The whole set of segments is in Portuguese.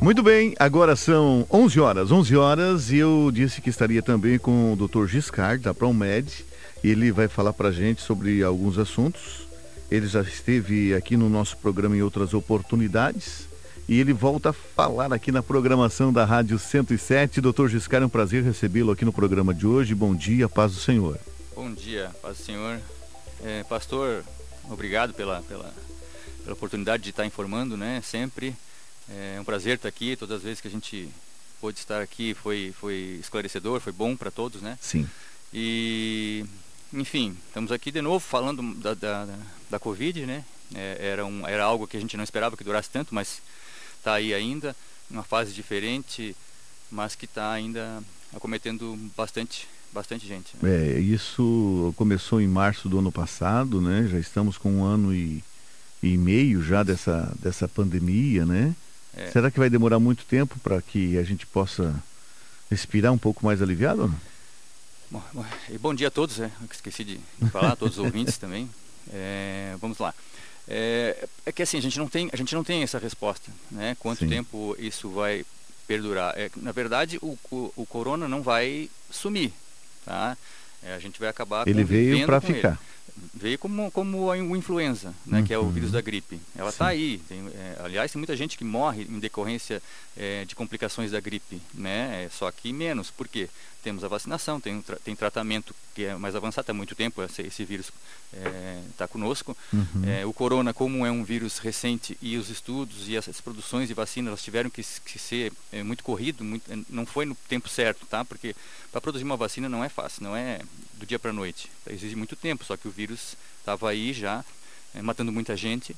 Muito bem, agora são 11 horas, 11 horas, e eu disse que estaria também com o Dr. Giscard, da Promed, ele vai falar para a gente sobre alguns assuntos. Ele já esteve aqui no nosso programa em outras oportunidades, e ele volta a falar aqui na programação da Rádio 107. Dr. Giscard, é um prazer recebê-lo aqui no programa de hoje. Bom dia, paz do Senhor. Bom dia, paz do Senhor. É, pastor, obrigado pela, pela, pela oportunidade de estar informando, né, sempre. É um prazer estar aqui. Todas as vezes que a gente pôde estar aqui foi, foi esclarecedor, foi bom para todos, né? Sim. E, enfim, estamos aqui de novo falando da, da, da Covid, né? É, era, um, era algo que a gente não esperava que durasse tanto, mas está aí ainda, uma fase diferente, mas que está ainda acometendo bastante bastante gente. Né? É, isso começou em março do ano passado, né? Já estamos com um ano e, e meio já dessa, dessa pandemia, né? É. Será que vai demorar muito tempo para que a gente possa respirar um pouco mais aliviado? Bom, bom, e bom dia a todos, né? esqueci de falar, a todos os ouvintes também. É, vamos lá. É, é, que assim, a gente não tem, a gente não tem essa resposta, né? Quanto Sim. tempo isso vai perdurar? É, na verdade, o, o, o corona não vai sumir, tá? É, a gente vai acabar Ele veio para ficar. Ele veio como, como a influenza, né, uhum. que é o vírus da gripe. Ela está aí. Tem, é, aliás, tem muita gente que morre em decorrência é, de complicações da gripe, né? É, só que menos. Por quê? Temos a vacinação, tem, tem tratamento que é mais avançado há muito tempo, esse, esse vírus está é, conosco. Uhum. É, o corona, como é um vírus recente e os estudos e as produções de vacina, elas tiveram que, que ser é, muito corrido, muito, não foi no tempo certo, tá? Porque para produzir uma vacina não é fácil, não é do dia para a noite. Exige muito tempo, só que o vírus estava aí já, matando muita gente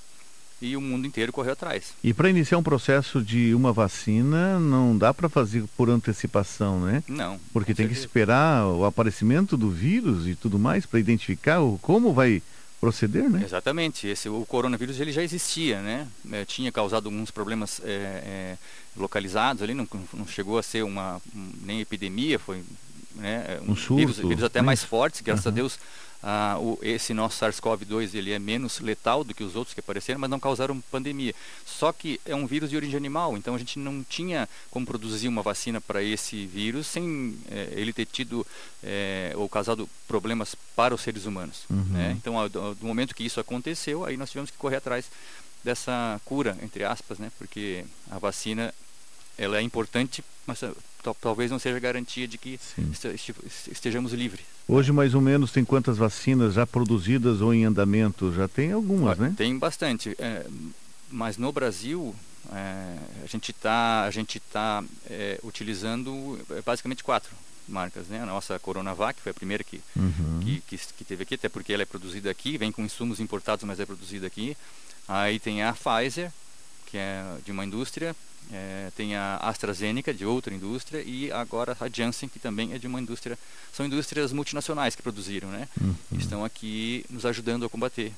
e o mundo inteiro correu atrás. E para iniciar um processo de uma vacina, não dá para fazer por antecipação, né? Não. Porque tem certeza. que esperar o aparecimento do vírus e tudo mais para identificar o, como vai proceder, né? Exatamente. Esse, o coronavírus ele já existia, né? É, tinha causado alguns problemas é, é, localizados ali, não, não, chegou a ser uma um, nem epidemia, foi né, um, um surto, vírus, vírus até né? mais fortes, graças uhum. a Deus ah, o, esse nosso SARS-CoV-2 ele é menos letal do que os outros que apareceram, mas não causaram pandemia. Só que é um vírus de origem animal, então a gente não tinha como produzir uma vacina para esse vírus sem é, ele ter tido é, ou causado problemas para os seres humanos. Uhum. Né? Então, ao, do momento que isso aconteceu, aí nós tivemos que correr atrás dessa cura, entre aspas, né? porque a vacina ela é importante, mas talvez não seja garantia de que estejamos livres. Hoje, mais ou menos, tem quantas vacinas já produzidas ou em andamento? Já tem algumas, né? Tem bastante. É, mas no Brasil, é, a gente está tá, é, utilizando é, basicamente quatro marcas, né? A nossa Coronavac foi a primeira que, uhum. que, que, que, teve aqui, até porque ela é produzida aqui, vem com insumos importados, mas é produzida aqui. Aí tem a Pfizer, que é de uma indústria, é, tem a AstraZeneca, de outra indústria, e agora a Janssen, que também é de uma indústria. São indústrias multinacionais que produziram, né? Uhum. Estão aqui nos ajudando a combater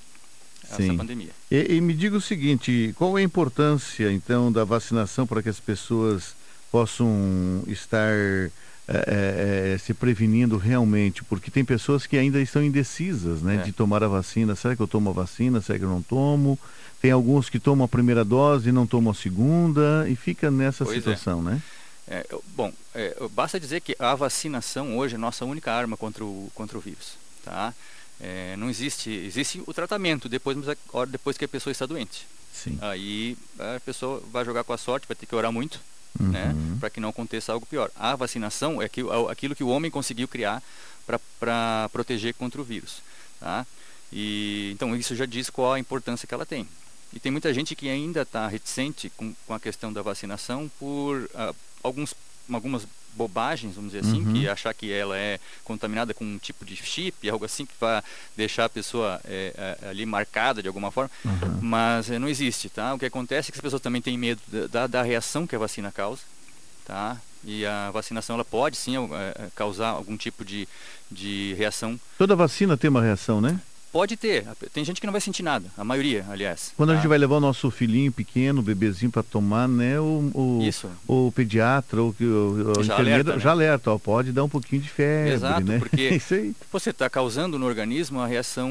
essa Sim. pandemia. E, e, me diga o seguinte: qual é a importância, então, da vacinação para que as pessoas possam estar. É, é, se prevenindo realmente, porque tem pessoas que ainda estão indecisas, né, é. de tomar a vacina. Será que eu tomo a vacina? Será que eu não tomo? Tem alguns que tomam a primeira dose e não tomam a segunda e fica nessa pois é. situação, né? É, bom, é, basta dizer que a vacinação hoje é a nossa única arma contra o, contra o vírus, tá? É, não existe, existe o tratamento depois, depois que a pessoa está doente. Sim. Aí a pessoa vai jogar com a sorte, vai ter que orar muito, uhum. né? Para que não aconteça algo pior. A vacinação é aquilo que o homem conseguiu criar para proteger contra o vírus, tá? E, então isso já diz qual a importância que ela tem. E tem muita gente que ainda está reticente com, com, a questão da vacinação por uh, alguns, algumas bobagens, vamos dizer assim, uhum. que achar que ela é contaminada com um tipo de chip, algo assim que vai deixar a pessoa é, ali marcada de alguma forma, uhum. mas é, não existe, tá? O que acontece é que as pessoas também têm medo da, da reação que a vacina causa, tá? E a vacinação ela pode sim causar algum tipo de, de reação. Toda vacina tem uma reação, né? Pode ter. Tem gente que não vai sentir nada, a maioria, aliás. Quando tá? a gente vai levar o nosso filhinho pequeno, bebezinho para tomar, né? O, o, Isso. o pediatra, o, o, o já alerta, né? já alerta, ó, pode dar um pouquinho de febre, Exato, né? porque você está causando no organismo a reação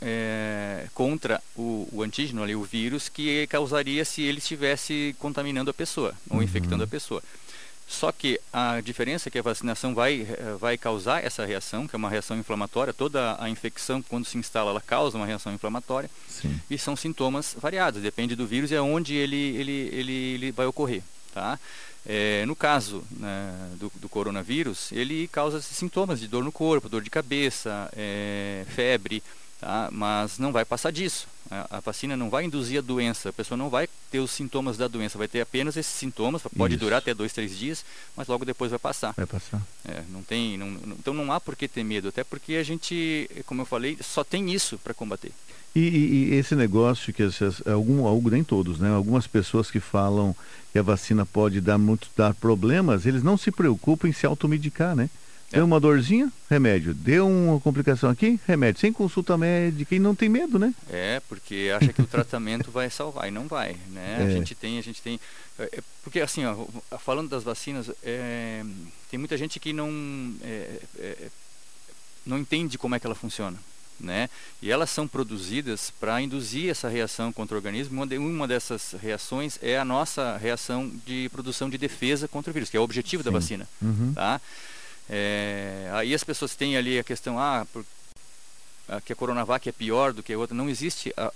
é, contra o, o, antígeno ali, o vírus, que causaria se ele estivesse contaminando a pessoa ou uhum. infectando a pessoa. Só que a diferença é que a vacinação vai, eh, vai causar essa reação, que é uma reação inflamatória. Toda a infecção, quando se instala, ela causa uma reação inflamatória. Sim. E são sintomas variados, depende do vírus e aonde ele, ele, ele, ele vai ocorrer. Tá? É, no caso né, do, do, coronavírus, ele causa sintomas de dor no corpo, dor de cabeça, é, febre, tá? mas não vai passar disso. A, a, vacina não vai induzir a doença, a pessoa não vai ter os sintomas da doença, vai ter apenas esses sintomas, pode Isso. durar até dois, três dias, mas logo depois vai passar. Vai passar. É, não tem, não, não, então não há por que ter medo, até porque a gente, como eu falei, só tem isso para combater. E, e, e, esse negócio que essas, algum, algum, nem todos, né? Algumas pessoas que falam que a vacina pode dar muito dar problemas, eles não se preocupam em se automedicar, né? Deu uma dorzinha, remédio. Deu uma complicação aqui, remédio. Sem consulta médica e não tem medo, né? É, porque acha que o tratamento vai salvar e não vai, né? É. A gente tem, a gente tem... É, é, porque assim, ó, falando das vacinas, é, tem muita gente que não, é, é, não entende como é que ela funciona. Né? E elas são produzidas para induzir essa reação contra o organismo. Uma dessas reações é a nossa reação de produção de defesa contra o vírus, que é o objetivo Sim. da vacina. Uhum. Tá? É, aí as pessoas têm ali a questão, ah, por, a, que a Coronavac é pior do que a outra. Não existe a, a,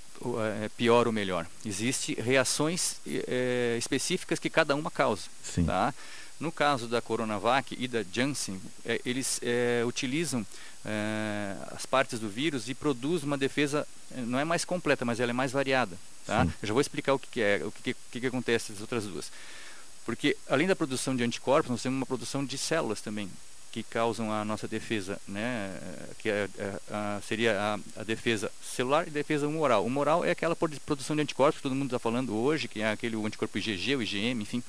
é pior ou melhor. Existe reações é, específicas que cada uma causa. Sim. Tá? No caso da Coronavac e da Janssen, é, eles utilizam as partes do vírus e produzem uma defesa, não é mais completa, mas ela é mais variada. Tá? Eu já vou explicar o que, que é, o que, que, que acontece nas outras duas. Porque além da produção de anticorpos, nós temos uma produção de células também que causam a nossa defesa, né, que é, é, seria a, a, defesa celular e defesa humoral. O humoral é aquela produção de anticorpos que todo mundo está falando hoje, que é aquele anticorpo IgG, o IgM, enfim,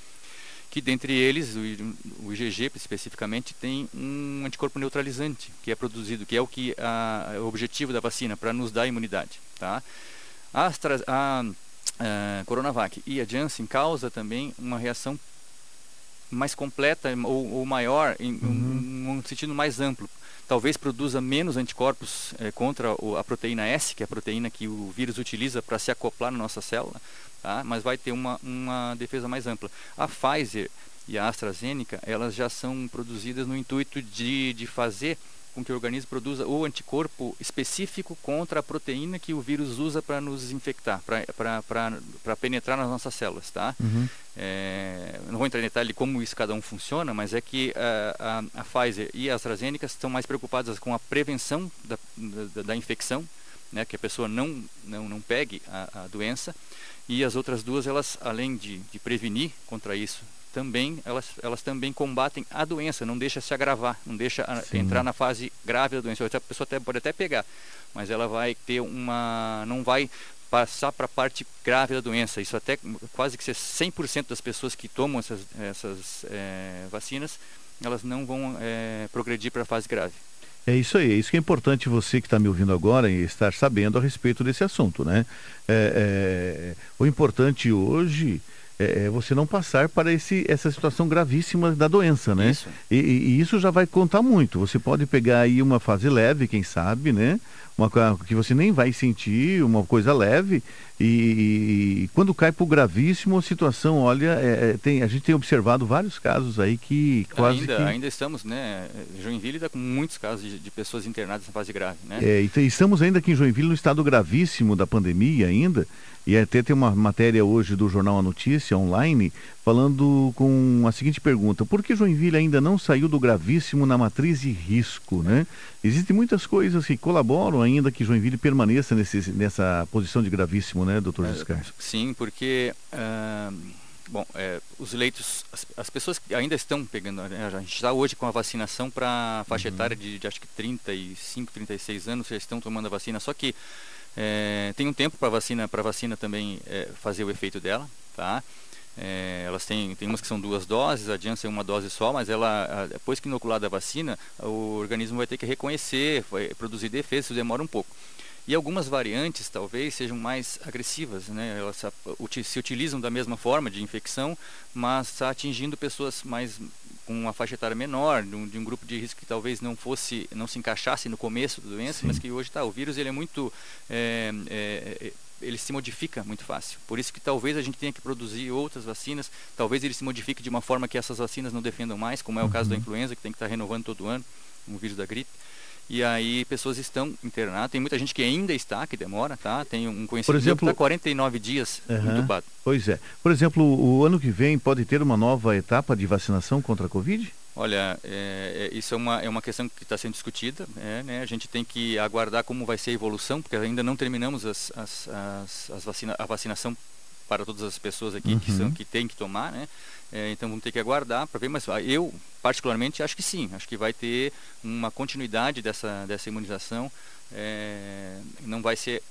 que dentre eles, o, o IgG especificamente, tem um anticorpo neutralizante, que é produzido, que é o que a, o objetivo da vacina, para nos dar imunidade. Tá? Astra, a, a Coronavac e a Janssen causa também uma reação mais completa ou, ou maior, em uhum. um, um, sentido mais amplo. Talvez produza menos anticorpos é, contra o, a proteína S, que é a proteína que o vírus utiliza para se acoplar na nossa célula, tá? mas vai ter uma, uma defesa mais ampla. A Pfizer e a AstraZeneca, elas já são produzidas no intuito de, de fazer com que o organismo produza o anticorpo específico contra a proteína que o vírus usa para nos infectar, para penetrar nas nossas células, tá? Uhum. É, não vou entrar em detalhe como isso cada um funciona, mas é que a, a, a Pfizer e a AstraZeneca estão mais preocupadas com a prevenção da, da, da infecção, né, que a pessoa não, não, não pegue a, a doença, e as outras duas, elas, além de, de prevenir contra isso, também elas, elas também combatem a doença, não deixa se agravar, não deixa Sim. entrar na fase grave da doença. A pessoa até, pode até pegar, mas ela vai ter uma. não vai passar para a parte grave da doença. Isso até quase que 100% das pessoas que tomam essas, essas é, vacinas, elas não vão é, progredir para a fase grave. É isso aí, é isso que é importante você que está me ouvindo agora e estar sabendo a respeito desse assunto, né? É, é, o importante hoje é, é, você não passar para esse, essa situação gravíssima da doença, né? Isso. E, e, isso já vai contar muito. Você pode pegar aí uma fase leve, quem sabe, né? Uma que você nem vai sentir, uma coisa leve, e, e quando cai para o gravíssimo, a situação, olha, é, é, tem, a gente tem observado vários casos aí que quase ainda, que... Ainda estamos, né? Joinville está com muitos casos de, de, pessoas internadas em fase grave, né? É, e estamos ainda aqui em Joinville no estado gravíssimo da pandemia ainda, e até tem uma matéria hoje do Jornal A Notícia online falando com a seguinte pergunta: por que Joinville ainda não saiu do gravíssimo na matriz de risco, né? Existem muitas coisas que colaboram ainda que Joinville permaneça nesse, nessa posição de gravíssimo, né, doutor Giscard? É, sim, porque uh, bom, é, os leitos, as, as, pessoas que ainda estão pegando, né, a gente está hoje com a vacinação para faixa uhum. etária de, de acho que 35, 36 anos já estão tomando a vacina, só que é, tem um tempo para vacina, para vacina também é, fazer o efeito dela, tá? É, elas têm, tem umas que são duas doses, a Janssen é uma dose só, mas ela, depois que inoculada a vacina, o organismo vai ter que reconhecer, vai produzir defesa, isso demora um pouco. E algumas variantes talvez sejam mais agressivas, né? Elas se utilizam da mesma forma de infecção, mas está atingindo pessoas mais com uma faixa etária menor, de um, de um, grupo de risco que talvez não fosse, não se encaixasse no começo da doença, Sim. mas que hoje está. O vírus ele é muito é, é, ele se modifica muito fácil. Por isso que talvez a gente tenha que produzir outras vacinas, talvez ele se modifique de uma forma que essas vacinas não defendam mais, como é o caso da uhum. influenza, que tem que estar renovando todo ano, um vírus da gripe. E aí pessoas estão internadas, tem muita gente que ainda está, que demora, tá? Tem um conhecido Por exemplo, que está 49 dias uhum, entubado. Pois é. Por exemplo, o ano que vem pode ter uma nova etapa de vacinação contra a Covid? Olha, é, é, isso é uma, é uma questão que está sendo discutida. É, né? A gente tem que aguardar como vai ser a evolução, porque ainda não terminamos as, as, as, as vacina, a vacinação para todas as pessoas aqui uhum. que, são, que têm que tomar, né? É, então vamos ter que aguardar para ver, mas eu particularmente acho que sim, acho que vai ter uma continuidade dessa, dessa imunização, é, não vai ser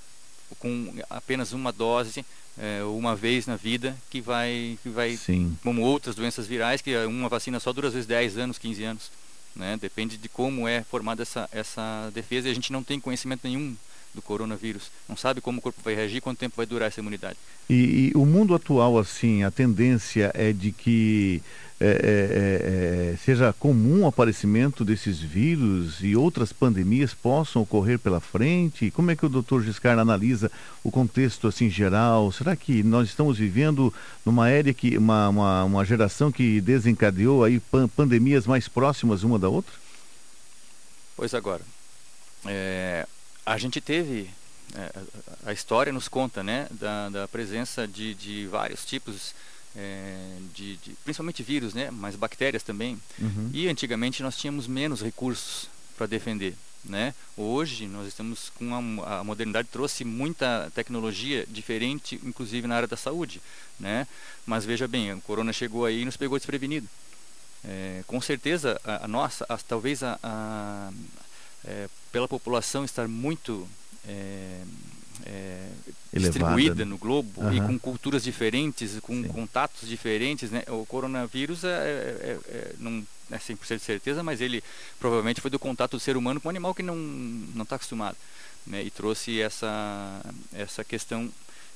com apenas uma dose é, uma vez na vida que vai, que vai Sim. como outras doenças virais, que uma vacina só dura às vezes 10 anos, 15 anos. Né? Depende de como é formada essa, essa defesa e a gente não tem conhecimento nenhum do coronavírus. Não sabe como o corpo vai reagir, quanto tempo vai durar essa imunidade. E, e o mundo atual, assim, a tendência é de que é, é, é, é, seja comum o aparecimento desses vírus e outras pandemias possam ocorrer pela frente? Como é que o doutor Giscard analisa o contexto assim geral? Será que nós estamos vivendo numa era que uma, uma, uma geração que desencadeou aí pan pandemias mais próximas uma da outra? Pois agora, é, a gente teve é, a história nos conta, né, da, da presença de, de vários tipos é, de, de, principalmente vírus, né, mas bactérias também. Uhum. E antigamente nós tínhamos menos recursos para defender. Né? Hoje nós estamos com a, a, modernidade trouxe muita tecnologia diferente, inclusive na área da saúde, né? Mas veja bem, o corona chegou aí e nos pegou desprevenido. É, com certeza a, a nossa, a, talvez a, é, pela população estar muito é, distribuída no globo uhum. e com culturas diferentes, com Sim. contatos diferentes, né? O coronavírus é, é, é, é não é 100% de certeza, mas ele provavelmente foi do contato do ser humano com um animal que não não está acostumado, né? E trouxe essa essa questão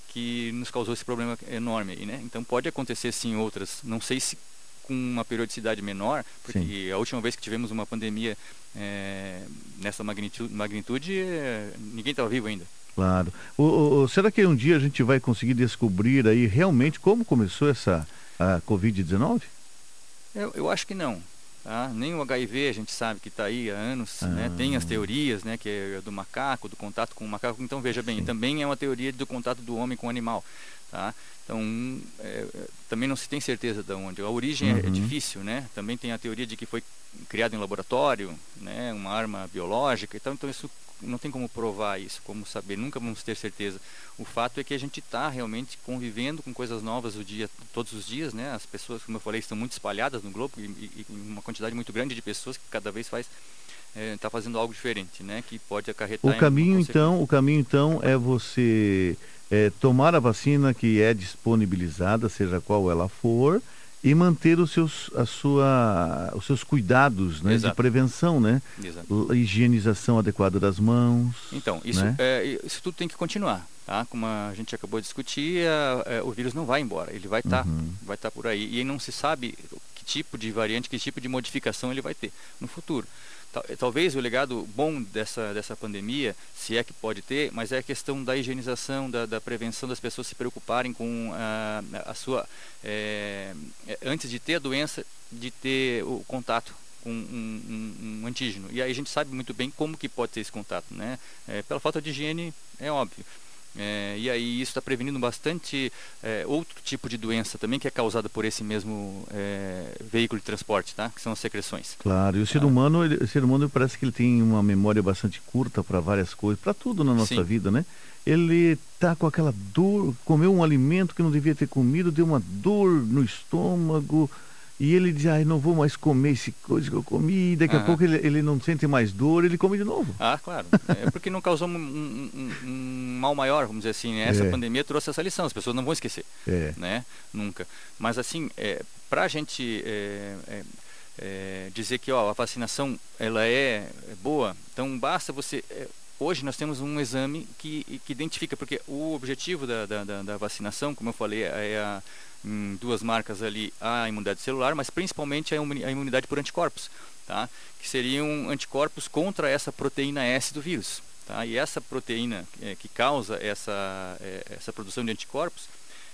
que nos causou esse problema enorme, né? Então pode acontecer sim outras, não sei se com uma periodicidade menor, porque sim. a última vez que tivemos uma pandemia é, nessa magnitude, magnitude é, ninguém estava vivo ainda. Claro. O, o, será que um dia a gente vai conseguir descobrir aí realmente como começou essa a Covid-19? Eu, eu acho que não. Tá? Nem o HIV a gente sabe que está aí há anos, ah. né? tem as teorias né, que é do macaco, do contato com o macaco. Então veja bem, Sim. também é uma teoria do contato do homem com o animal. Tá? Então é, é também não se tem certeza de onde. A origem uhum. é, é, uhum. difícil, né? Também tem a teoria de que foi criado em laboratório, né? Uma arma biológica. Então, então isso não tem como provar isso, como saber, nunca vamos ter certeza. O fato é que a gente está realmente convivendo com coisas novas o dia, todos os dias, né? As pessoas, como eu falei, estão muito espalhadas no globo e, e, uma quantidade muito grande de pessoas que cada vez faz está é, fazendo algo diferente, né? Que pode acarretar. O caminho então, o caminho então é você é, tomar a vacina que é disponibilizada, seja qual ela for e manter os seus, a sua, os seus cuidados né, de prevenção, né? Exato. Higienização adequada das mãos. Então, isso, né? é, isso tudo tem que continuar. Tá? Como a gente acabou de discutir, é, é, o vírus não vai embora, ele vai estar tá, uhum. vai tá por aí. E não se sabe que tipo de variante, que tipo de modificação ele vai ter no futuro. Talvez o legado bom dessa, dessa pandemia, se é que pode ter, mas é a questão da higienização, da, da prevenção das pessoas se preocuparem com a, a sua. É, antes de ter a doença, de ter o contato com um, um, um, antígeno. E aí a gente sabe muito bem como que pode ter esse contato, né? É, pela falta de higiene, é óbvio. É, e aí isso está prevenindo bastante é, outro tipo de doença também que é causada por esse mesmo é, veículo de transporte, tá? Que são as secreções. Claro. E o ser humano, ele, o ser humano parece que ele tem uma memória bastante curta para várias coisas, para tudo na nossa Sim. vida, né? Ele tá com aquela dor, comeu um alimento que não devia ter comido, deu uma dor no estômago e ele diz, ai, não vou mais comer esse coisa que eu comi, e daqui a pouco ele, ele não sente mais dor, ele come de novo. Ah, claro. É porque não causou um, um, um, mal maior, vamos dizer assim, né? Essa é. pandemia trouxe essa lição, as pessoas não vão esquecer, é. né? Nunca. Mas assim, é, para a gente é, é, é, dizer que ó, a vacinação ela é boa, então basta você hoje nós temos um exame que, que identifica, porque o objetivo da, da, da vacinação, como eu falei, é a, em duas marcas ali a imunidade celular, mas principalmente a imunidade por anticorpos, tá? que seriam anticorpos contra essa proteína S do vírus. Tá? E essa proteína é, que causa essa, é, essa produção de anticorpos,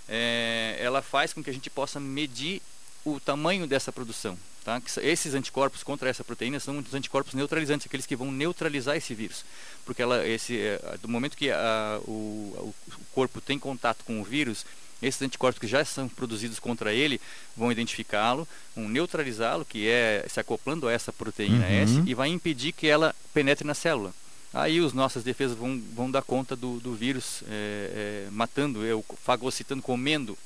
é, ela faz com que a gente possa medir o tamanho dessa produção. Tá? Esses anticorpos contra essa proteína são os anticorpos neutralizantes, aqueles que vão neutralizar esse vírus. Porque ela, esse, é, do momento que a, o, o corpo tem contato com o vírus, esses anticorpos que já são produzidos contra ele vão identificá-lo, vão neutralizá-lo, que é se acoplando a essa proteína uhum. S, e vai impedir que ela penetre na célula. Aí as nossas defesas vão, vão dar conta do, do vírus, é, é, matando, eu, fagocitando, comendo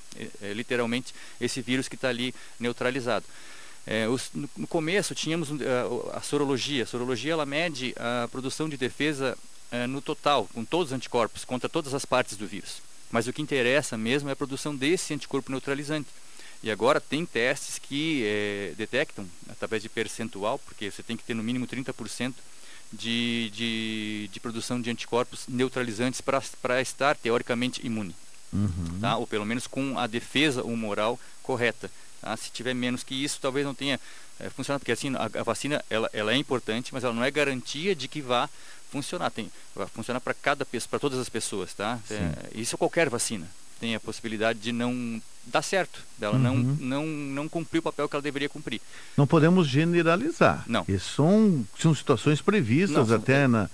é, literalmente esse vírus que está ali neutralizado. É, os, no, no, começo tínhamos uh, a sorologia. A sorologia ela mede a produção de defesa uh, no total, com todos os anticorpos, contra todas as partes do vírus. Mas o que interessa mesmo é a produção desse anticorpo neutralizante. E agora tem testes que é, detectam, através de percentual, porque você tem que ter no mínimo 30% de, de, de produção de anticorpos neutralizantes para estar teoricamente imune. Uhum. Tá? Ou pelo menos com a defesa humoral correta. Tá? Se tiver menos que isso, talvez não tenha é, funcionado, porque assim, a, a, vacina ela, ela é importante, mas ela não é garantia de que vá funcionar. Tem, vai funcionar para cada pessoa, para todas as pessoas, tá? É, isso é qualquer vacina. Tem a possibilidade de não dar certo, dela uhum. não, não, não cumprir o papel que ela deveria cumprir. Não podemos generalizar. Não. Isso são, são situações previstas não, até é, na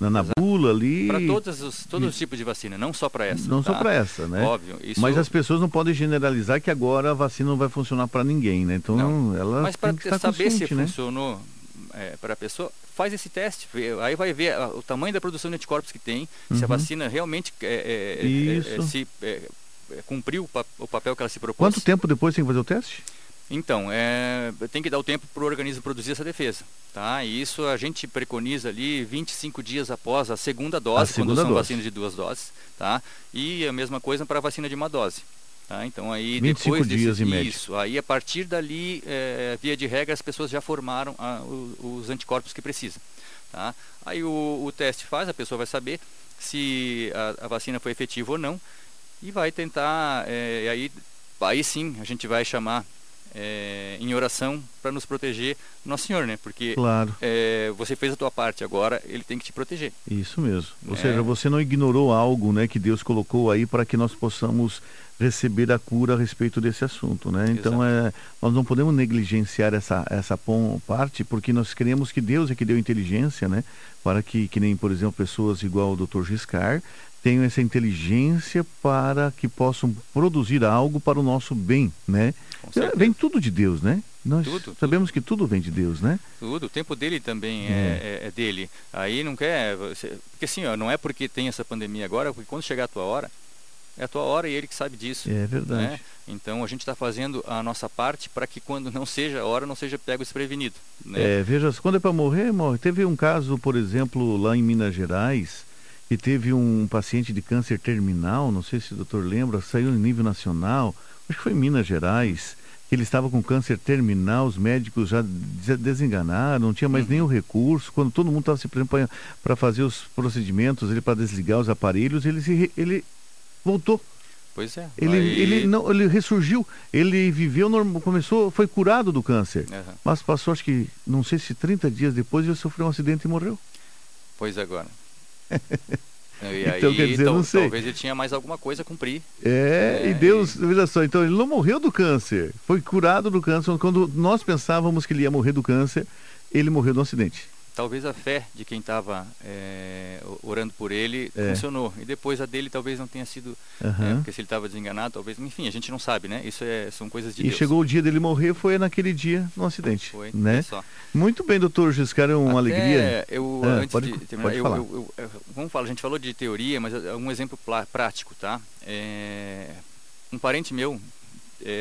na, na bula ali. Para todos os, todos os tipos de vacina, não só para essa. Não tá? só para essa, né? Óbvio. Isso... Mas as pessoas não podem generalizar que agora a vacina não vai funcionar para ninguém, né? Então não. ela. Mas para saber se né? funcionou é, para a pessoa, faz esse teste. Aí vai ver o tamanho da produção de anticorpos que tem, uhum. se a uhum. vacina realmente é, é, é, se cumpriu o papel que ela se propôs. Quanto tempo depois tem que fazer o teste? Então, é, tem que dar o tempo para o organismo produzir essa defesa. Tá? E isso a gente preconiza ali 25 dias após a segunda dose, a segunda quando são dose. vacinas de duas doses. Tá? E a mesma coisa para a vacina de uma dose. Tá? Então aí 25 depois dias desse, em média. isso, aí a partir dali, é, via de regra, as pessoas já formaram a, os, os anticorpos que precisam. Tá? Aí o, o, teste faz, a pessoa vai saber se a, a vacina foi efetiva ou não e vai tentar, é, aí, aí sim a gente vai chamar é, em oração para nos proteger Nosso Senhor, né? Porque claro. é, você fez a tua parte, agora Ele tem que te proteger. Isso mesmo. Ou é. seja, você não ignorou algo, né, que Deus colocou aí para que nós possamos receber a cura a respeito desse assunto, né? Então é, nós não podemos negligenciar essa essa parte, porque nós queremos que Deus é que deu inteligência, né, para que que nem por exemplo pessoas igual o Dr. Giscard tenham essa inteligência para que possam produzir algo para o nosso bem, né? Vem tudo de Deus, né? Nós tudo, sabemos tudo. que tudo vem de Deus, né? Tudo, o tempo dele também é, é, é dele. Aí não quer, porque assim, ó, não é porque tem essa pandemia agora, porque quando chegar a tua hora, é a tua hora e ele que sabe disso. É verdade. Né? Então a gente está fazendo a nossa parte para que quando não seja a hora, não seja pego desprevenido. Né? É, veja, quando é para morrer, morre. Teve um caso, por exemplo, lá em Minas Gerais, que teve um paciente de câncer terminal, não sei se o doutor lembra, saiu em nível nacional, acho que foi em Minas Gerais, ele estava com câncer terminal, os médicos já desenganaram, não tinha mais uhum. nenhum recurso, quando todo mundo estava se preparando para fazer os procedimentos, ele para desligar os aparelhos, ele, se, ele voltou. Pois é. Ele, aí... ele, não, ele ressurgiu, ele viveu, normal, começou, foi curado do câncer. Uhum. Mas passou, acho que, não sei se 30 dias depois, ele sofreu um acidente e morreu. Pois agora. E então, aí, quer dizer, não sei. Talvez ele tinha mais alguma coisa a cumprir. É, é, e Deus, veja só, então ele não morreu do câncer, foi curado do câncer. Quando nós pensávamos que ele ia morrer do câncer, ele morreu de um acidente talvez a fé de quem estava é, orando por ele é. funcionou. E depois a dele talvez não tenha sido, uhum. é, porque se ele estava desenganado, talvez, enfim, a gente não sabe, né? Isso é, são coisas de e Deus. E chegou o dia dele morrer, foi naquele dia, no acidente. Foi, né? Só. Muito bem, doutor Giscar, é uma Até alegria. Eu, ah, antes pode, de terminar, eu, eu, eu, vamos falar, a gente falou de teoria, mas é um exemplo prático, tá? É, um parente meu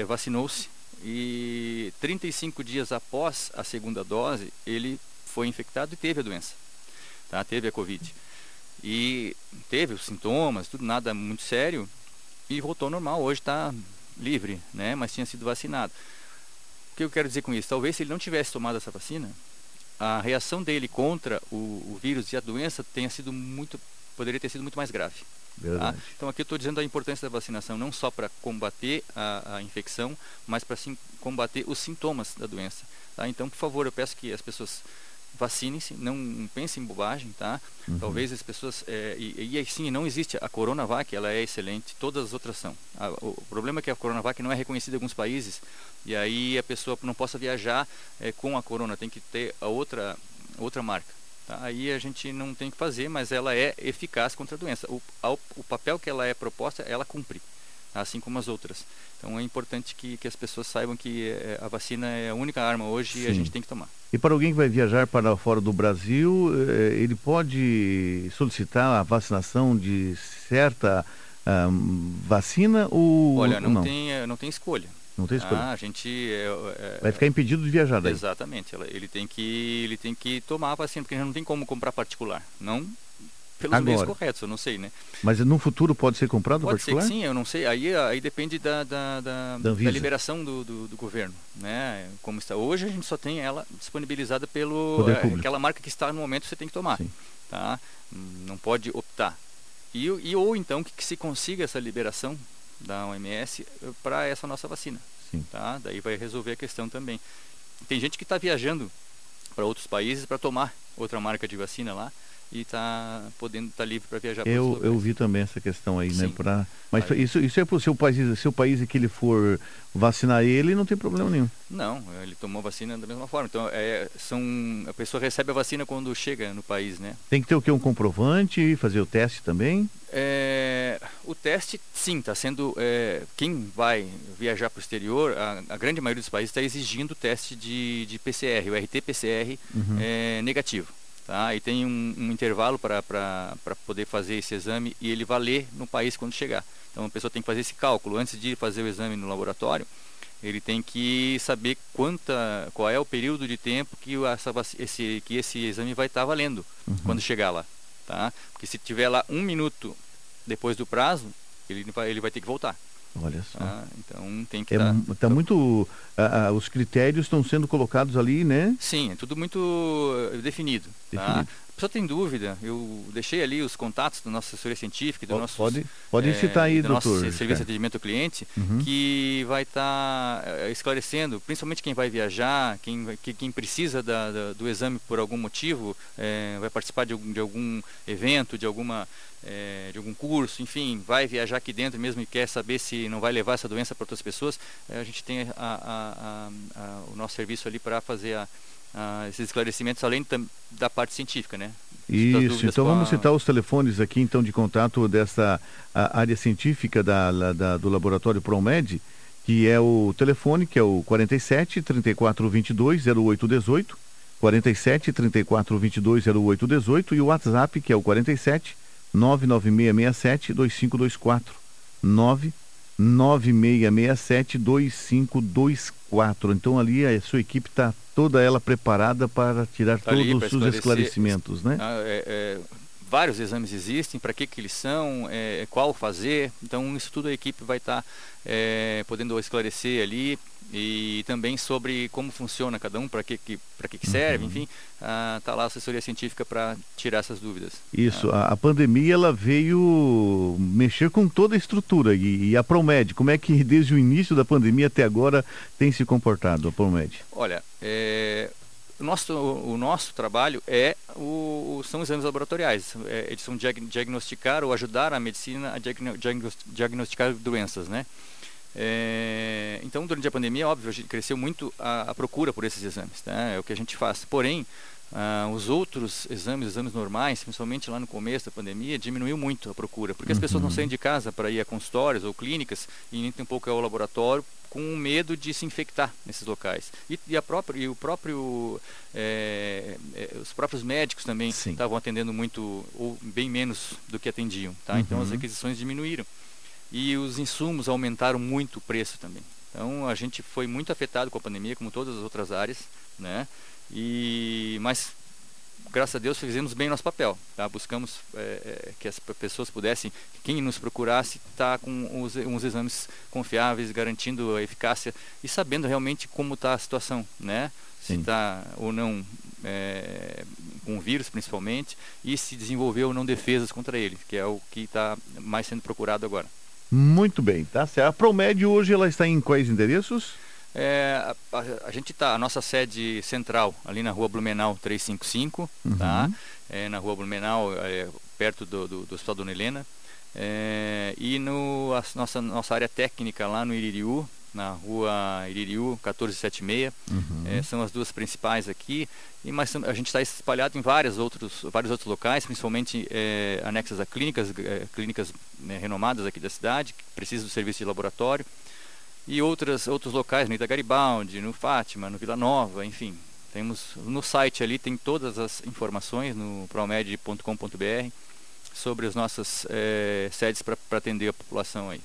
vacinou-se e 35 dias após a segunda dose, ele foi infectado e teve a doença, tá? Teve a Covid. E teve os sintomas, tudo nada muito sério e voltou normal. Hoje está livre, né? Mas tinha sido vacinado. O que eu quero dizer com isso? Talvez se ele não tivesse tomado essa vacina, a reação dele contra o, o vírus e a doença tenha sido muito, poderia ter sido muito mais grave. Tá? Então aqui eu estou dizendo a importância da vacinação não só para combater a, a, infecção, mas para sim combater os sintomas da doença. Tá? Então, por favor, eu peço que as pessoas vacinem-se, não pensem em bobagem, tá? Uhum. Talvez as pessoas é, e, e sim, não existe a Coronavac, ela é excelente, todas as outras são. A, o problema é que a Coronavac não é reconhecida em alguns países e aí a pessoa não possa viajar é, com a Corona, tem que ter a outra outra marca. Tá? Aí a gente não tem que fazer, mas ela é eficaz contra a doença. O, o papel que ela é proposta, ela cumpre, assim como as outras. Então é importante que, que as pessoas saibam que é, a vacina é a única arma hoje Sim. e a gente tem que tomar. E para alguém que vai viajar para fora do Brasil, eh, ele pode solicitar a vacinação de certa vacina ou Olha, não, não? Tem, eh, não tem escolha. Não tem escolha. Ah, a gente é, é, vai ficar impedido de viajar daí. Exatamente. Ele tem que ele tem que tomar a vacina porque não tem como comprar particular. Não pelos Agora. meios corretos, eu não sei, né? Mas no futuro pode ser comprado pode particular? Ser sim, eu não sei. Aí, aí depende da, da, da, da, da liberação do, do, do, governo, né? Como está hoje a gente só tem ela disponibilizada pelo é, aquela marca que está no momento você tem que tomar, sim. tá? Não pode optar. E, e ou então que, que se consiga essa liberação da OMS eh, para essa nossa vacina. Sim. Tá? Daí vai resolver a questão também. Tem gente que está viajando para outros países para tomar outra marca de vacina lá e está podendo estar tá livre para viajar eu eu vi também essa questão aí né, Sim. né para mas aí. isso isso é para o seu país seu país que ele for vacinar ele não tem problema nenhum não ele tomou vacina da mesma forma então é, são a pessoa recebe a vacina quando chega no país né tem que ter o que um comprovante fazer o teste também é, o teste sim está sendo é, quem vai viajar para o exterior a, a, grande maioria dos países está exigindo o teste de, de PCR o RT-PCR uhum. é, negativo Tá? E tem um, um intervalo para poder fazer esse exame e ele valer no país quando chegar. Então a pessoa tem que fazer esse cálculo. Antes de fazer o exame no laboratório, ele tem que saber quanta, qual é o período de tempo que, essa, esse, que esse exame vai estar tá valendo uhum. quando chegar lá. Tá? Porque se tiver lá um minuto depois do prazo, ele vai, ele vai ter que voltar. Olha só. Ah, então tem que é, tá, tá muito uh, uh, os critérios estão sendo colocados ali, né? Sim, é tudo muito eh, definido. Tá? definido. Tá? A pessoa tem dúvida, eu deixei ali os contatos da nossa assessoria científica, do nosso pode pode é, citar aí, do doutor. Nosso serviço de atendimento ao cliente, uhum. que vai estar tá, uh, esclarecendo, principalmente quem vai viajar, quem, que, quem precisa da, da, do exame por algum motivo, é, vai participar de, de algum evento, de alguma é, de algum curso, enfim, vai viajar aqui dentro mesmo e quer saber se não vai levar essa doença para outras pessoas, é, a gente tem a, a, a, o nosso serviço ali para fazer esses esclarecimentos, além da parte científica, né? Isso, então vamos citar os telefones aqui então de contato dessa área científica da, da, do laboratório Promed, que é o telefone que é o 47 34 22 0818, 47 34 22 0818 e o WhatsApp que é o 47 99667 2524. 99667 2524. Então ali a sua equipe está toda ela preparada para tirar tá todos os esclarecimentos, né? Ah, é, é, vários exames existem, para que, que eles são, é, qual fazer. Então isso tudo a equipe vai estar tá, é, podendo esclarecer ali e também sobre como funciona cada um, para que, que, que, que serve, uhum. enfim, está lá a assessoria científica para tirar essas dúvidas. Isso, ah. a, a, pandemia ela veio mexer com toda a estrutura e, e, a Promed, como é que desde o início da pandemia até agora tem se comportado a Promed? Olha, é, o nosso, o nosso trabalho é o, são exames laboratoriais. É, eles são diagnosticar ou ajudar a medicina a diagnosticar doenças, né? É, então, durante a pandemia, óbvio, a gente cresceu muito a, a procura por esses exames, tá? é o que a gente faz. Porém, ah, os outros exames, exames normais, principalmente lá no começo da pandemia, diminuiu muito a procura, porque uhum. as pessoas não saem de casa para ir a consultórios ou clínicas e nem tampouco ao laboratório com medo de se infectar nesses locais. E, e a própria, e o próprio, é, é, os próprios médicos também estavam atendendo muito ou bem menos do que atendiam, tá? Uhum. Então as requisições diminuíram e os insumos aumentaram muito o preço também. Então a gente foi muito afetado com a pandemia, como todas as outras áreas, né? E mas graças a Deus, fizemos bem nosso papel. Tá? Buscamos é, é, que as pessoas pudessem, que quem nos procurasse, estar tá com os, uns exames confiáveis, garantindo a eficácia e sabendo realmente como está a situação, né? Se está ou não é, com o vírus, principalmente, e se desenvolveu ou não defesas contra ele, que é o que está mais sendo procurado agora. Muito bem, tá certo. A Promed hoje ela está em quais endereços? É, a, a, a, gente está, a nossa sede central, ali na rua Blumenau 355, uhum. tá? É, na rua Blumenau, é, perto do, do, do Hospital Dona Helena. É, e no, a nossa, nossa área técnica lá no Iririú, na rua Iririú 1476, uhum. é, são as duas principais aqui. E mas a gente está espalhado em vários outros, vários outros locais, principalmente é, anexas a clínicas, é, clínicas né, renomadas aqui da cidade, que precisam do serviço de laboratório e outras, outros locais, no Ita Garibaldi, no Fátima, no Vila Nova, enfim. Temos no site ali tem todas as informações no promed.com.br sobre as nossas é, sedes para atender a população aí.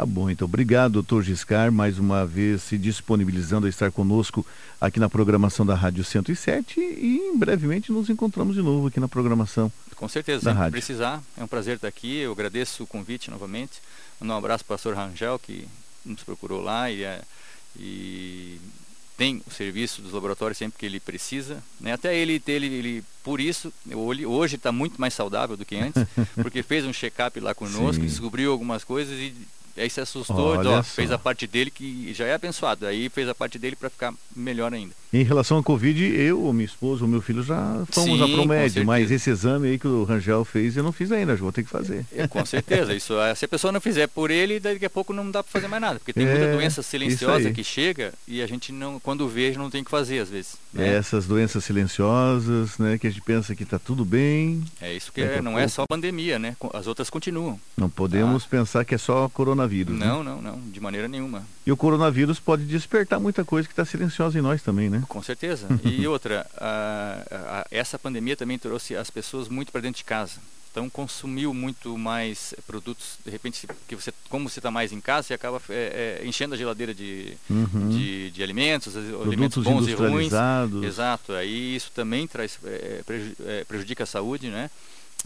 Tá bom, então obrigado, doutor Giscar, mais uma vez se disponibilizando a estar conosco aqui na programação da Rádio 107 e em brevemente nos encontramos de novo aqui na programação. Com certeza, se precisar, é um prazer estar aqui, eu agradeço o convite novamente. Um abraço para o pastor Rangel, que nos procurou lá e, é, e tem o serviço dos laboratórios sempre que ele precisa. Né? Até ele, ele, ele, por isso, hoje está muito mais saudável do que antes, porque fez um check-up lá conosco, Sim. descobriu algumas coisas e aí se assustou, ó, fez a parte dele que já é abençoado, aí fez a parte dele para ficar melhor ainda. Em relação à Covid, eu, minha esposa, o meu filho já fomos Sim, a Promed, mas esse exame aí que o Rangel fez, eu não fiz ainda, vou ter que fazer. É, com certeza, isso, é, se a pessoa não fizer por ele, daqui a pouco não dá para fazer mais nada, porque tem é, muita doença silenciosa que chega e a gente não, quando vê, não tem que fazer às vezes. Né? Essas doenças silenciosas, né, que a gente pensa que está tudo bem. É isso que é, não é pouco... é só pandemia, né? As outras continuam. Não podemos ah. pensar que é só coronavírus. Né? Não, né? não, não, de maneira nenhuma. E o coronavírus pode despertar muita coisa que está silenciosa em nós também, né? Com certeza. E outra, a, a, essa pandemia também trouxe as pessoas muito para dentro de casa. Então consumiu muito mais produtos, de repente, que você, como você está mais em casa, você acaba é, é, enchendo a geladeira de, uhum. de, de, alimentos, produtos alimentos bons e ruins. Exato. Aí isso também traz é, prejudica a saúde, né?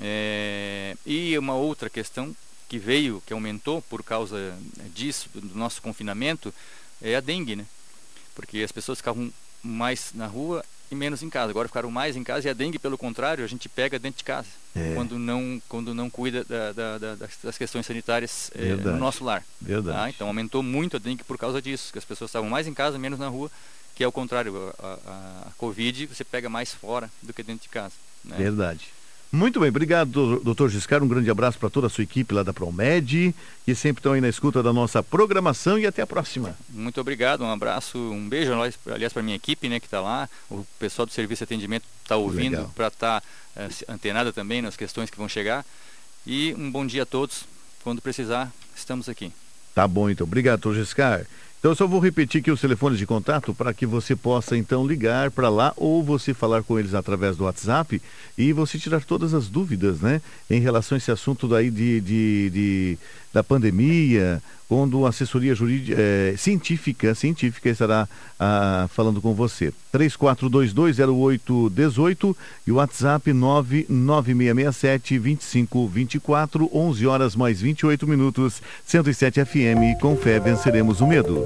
É, e uma outra questão que veio, que aumentou por causa disso, do nosso confinamento, é a dengue, né? Porque as pessoas ficavam mais na rua e menos em casa. Agora ficaram mais em casa e a dengue, pelo contrário, a gente pega dentro de casa. É. Quando, não, quando não cuida da, da, da, das questões sanitárias é, no nosso lar. Verdade. Tá? Então aumentou muito a dengue por causa disso, que as pessoas estavam mais em casa, menos na rua, que é o contrário. A, a, a Covid você pega mais fora do que dentro de casa. Né? Verdade. Muito bem, obrigado, doutor Giscar. Um grande abraço para toda a sua equipe lá da Promed, que sempre estão aí na escuta da nossa programação e até a próxima. Muito obrigado, um abraço, um beijo, aliás, para a minha equipe né, que está lá. O pessoal do serviço de atendimento está ouvindo para estar tá, é, antenada também nas questões que vão chegar. E um bom dia a todos. Quando precisar, estamos aqui. Tá bom, então. Obrigado, doutor Giscar. Então eu só vou repetir aqui os telefones de contato para que você possa então ligar para lá ou você falar com eles através do WhatsApp e você tirar todas as dúvidas, né? Em relação a esse assunto daí de, de, de da pandemia, quando a assessoria jurídica, é, científica, científica estará ah, falando com você. 34220818 e o WhatsApp 996672524, 11 horas mais 28 minutos, 107 FM, com fé venceremos o medo.